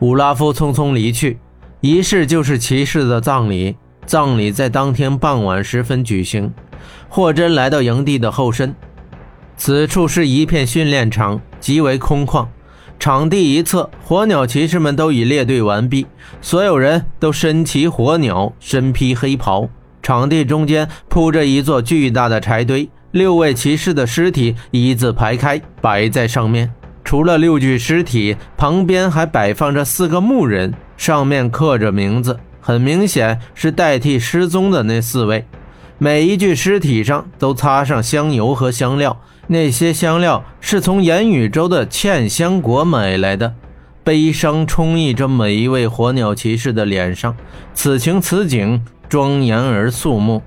武拉夫匆匆离去，仪式就是骑士的葬礼。葬礼在当天傍晚时分举行。霍真来到营地的后身，此处是一片训练场，极为空旷。场地一侧，火鸟骑士们都已列队完毕，所有人都身骑火鸟，身披黑袍。场地中间铺着一座巨大的柴堆，六位骑士的尸体一字排开摆在上面。除了六具尸体，旁边还摆放着四个木人，上面刻着名字，很明显是代替失踪的那四位。每一具尸体上都擦上香油和香料，那些香料是从岩宇宙的茜香国买来的。悲伤充溢着每一位火鸟骑士的脸上，此情此景庄严而肃穆。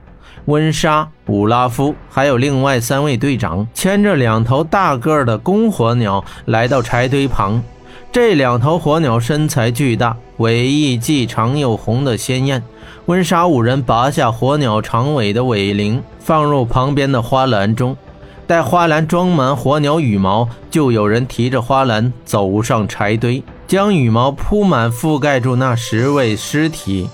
温莎、武拉夫还有另外三位队长牵着两头大个儿的公火鸟来到柴堆旁。这两头火鸟身材巨大，尾翼既长又红的鲜艳。温莎五人拔下火鸟长尾的尾翎，放入旁边的花篮中。待花篮装满火鸟羽毛，就有人提着花篮走上柴堆，将羽毛铺满，覆盖住那十位尸体。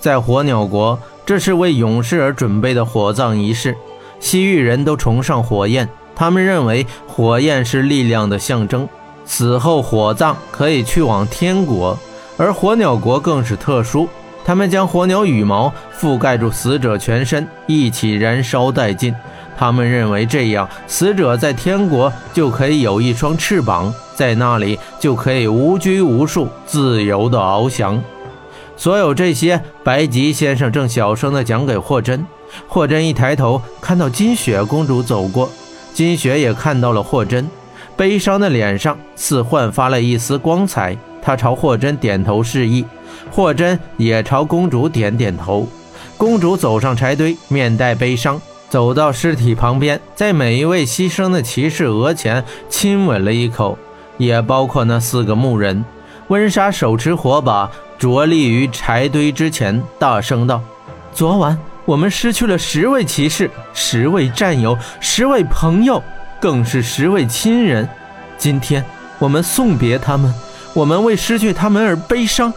在火鸟国。这是为勇士而准备的火葬仪式。西域人都崇尚火焰，他们认为火焰是力量的象征。死后火葬可以去往天国，而火鸟国更是特殊。他们将火鸟羽毛覆盖住死者全身，一起燃烧殆尽。他们认为这样，死者在天国就可以有一双翅膀，在那里就可以无拘无束、自由地翱翔。所有这些，白吉先生正小声地讲给霍真。霍真一抬头，看到金雪公主走过，金雪也看到了霍真，悲伤的脸上似焕发了一丝光彩。她朝霍真点头示意，霍真也朝公主点点头。公主走上柴堆，面带悲伤，走到尸体旁边，在每一位牺牲的骑士额前亲吻了一口，也包括那四个牧人。温莎手持火把。着力于柴堆之前，大声道：“昨晚我们失去了十位骑士，十位战友，十位朋友，更是十位亲人。今天我们送别他们，我们为失去他们而悲伤。”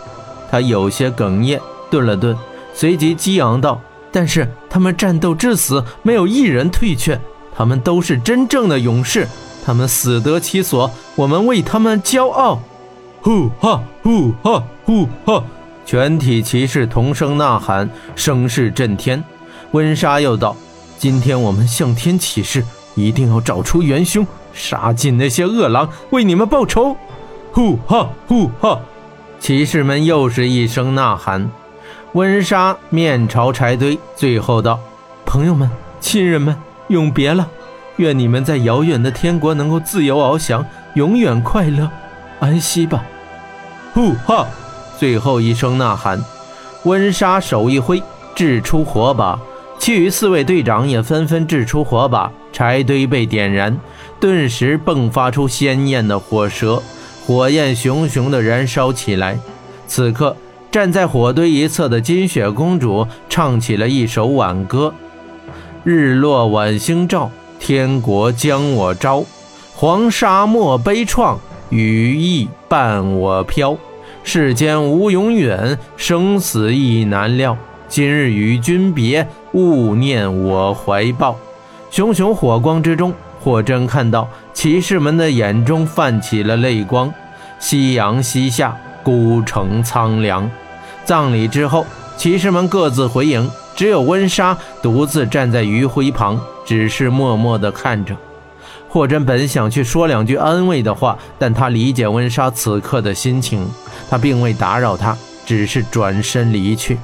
他有些哽咽，顿了顿，随即激昂道：“但是他们战斗至死，没有一人退却。他们都是真正的勇士，他们死得其所，我们为他们骄傲。”呼哈呼哈呼哈！全体骑士同声呐喊，声势震天。温莎又道：“今天我们向天起誓，一定要找出元凶，杀尽那些恶狼，为你们报仇！”呼哈呼哈！骑士们又是一声呐喊。温莎面朝柴堆，最后道：“朋友们，亲人们，永别了！愿你们在遥远的天国能够自由翱翔，永远快乐，安息吧。”呼哈！最后一声呐喊，温莎手一挥，掷出火把，其余四位队长也纷纷掷出火把，柴堆被点燃，顿时迸发出鲜艳的火舌，火焰熊熊地燃烧起来。此刻，站在火堆一侧的金雪公主唱起了一首挽歌：“日落晚星照，天国将我招，黄沙漠悲怆。”羽翼伴我飘，世间无永远，生死亦难料。今日与君别，勿念我怀抱。熊熊火光之中，霍真看到骑士们的眼中泛起了泪光。夕阳西下，孤城苍凉。葬礼之后，骑士们各自回营，只有温莎独自站在余晖旁，只是默默地看着。霍真本想去说两句安慰的话，但他理解温莎此刻的心情，他并未打扰他，只是转身离去。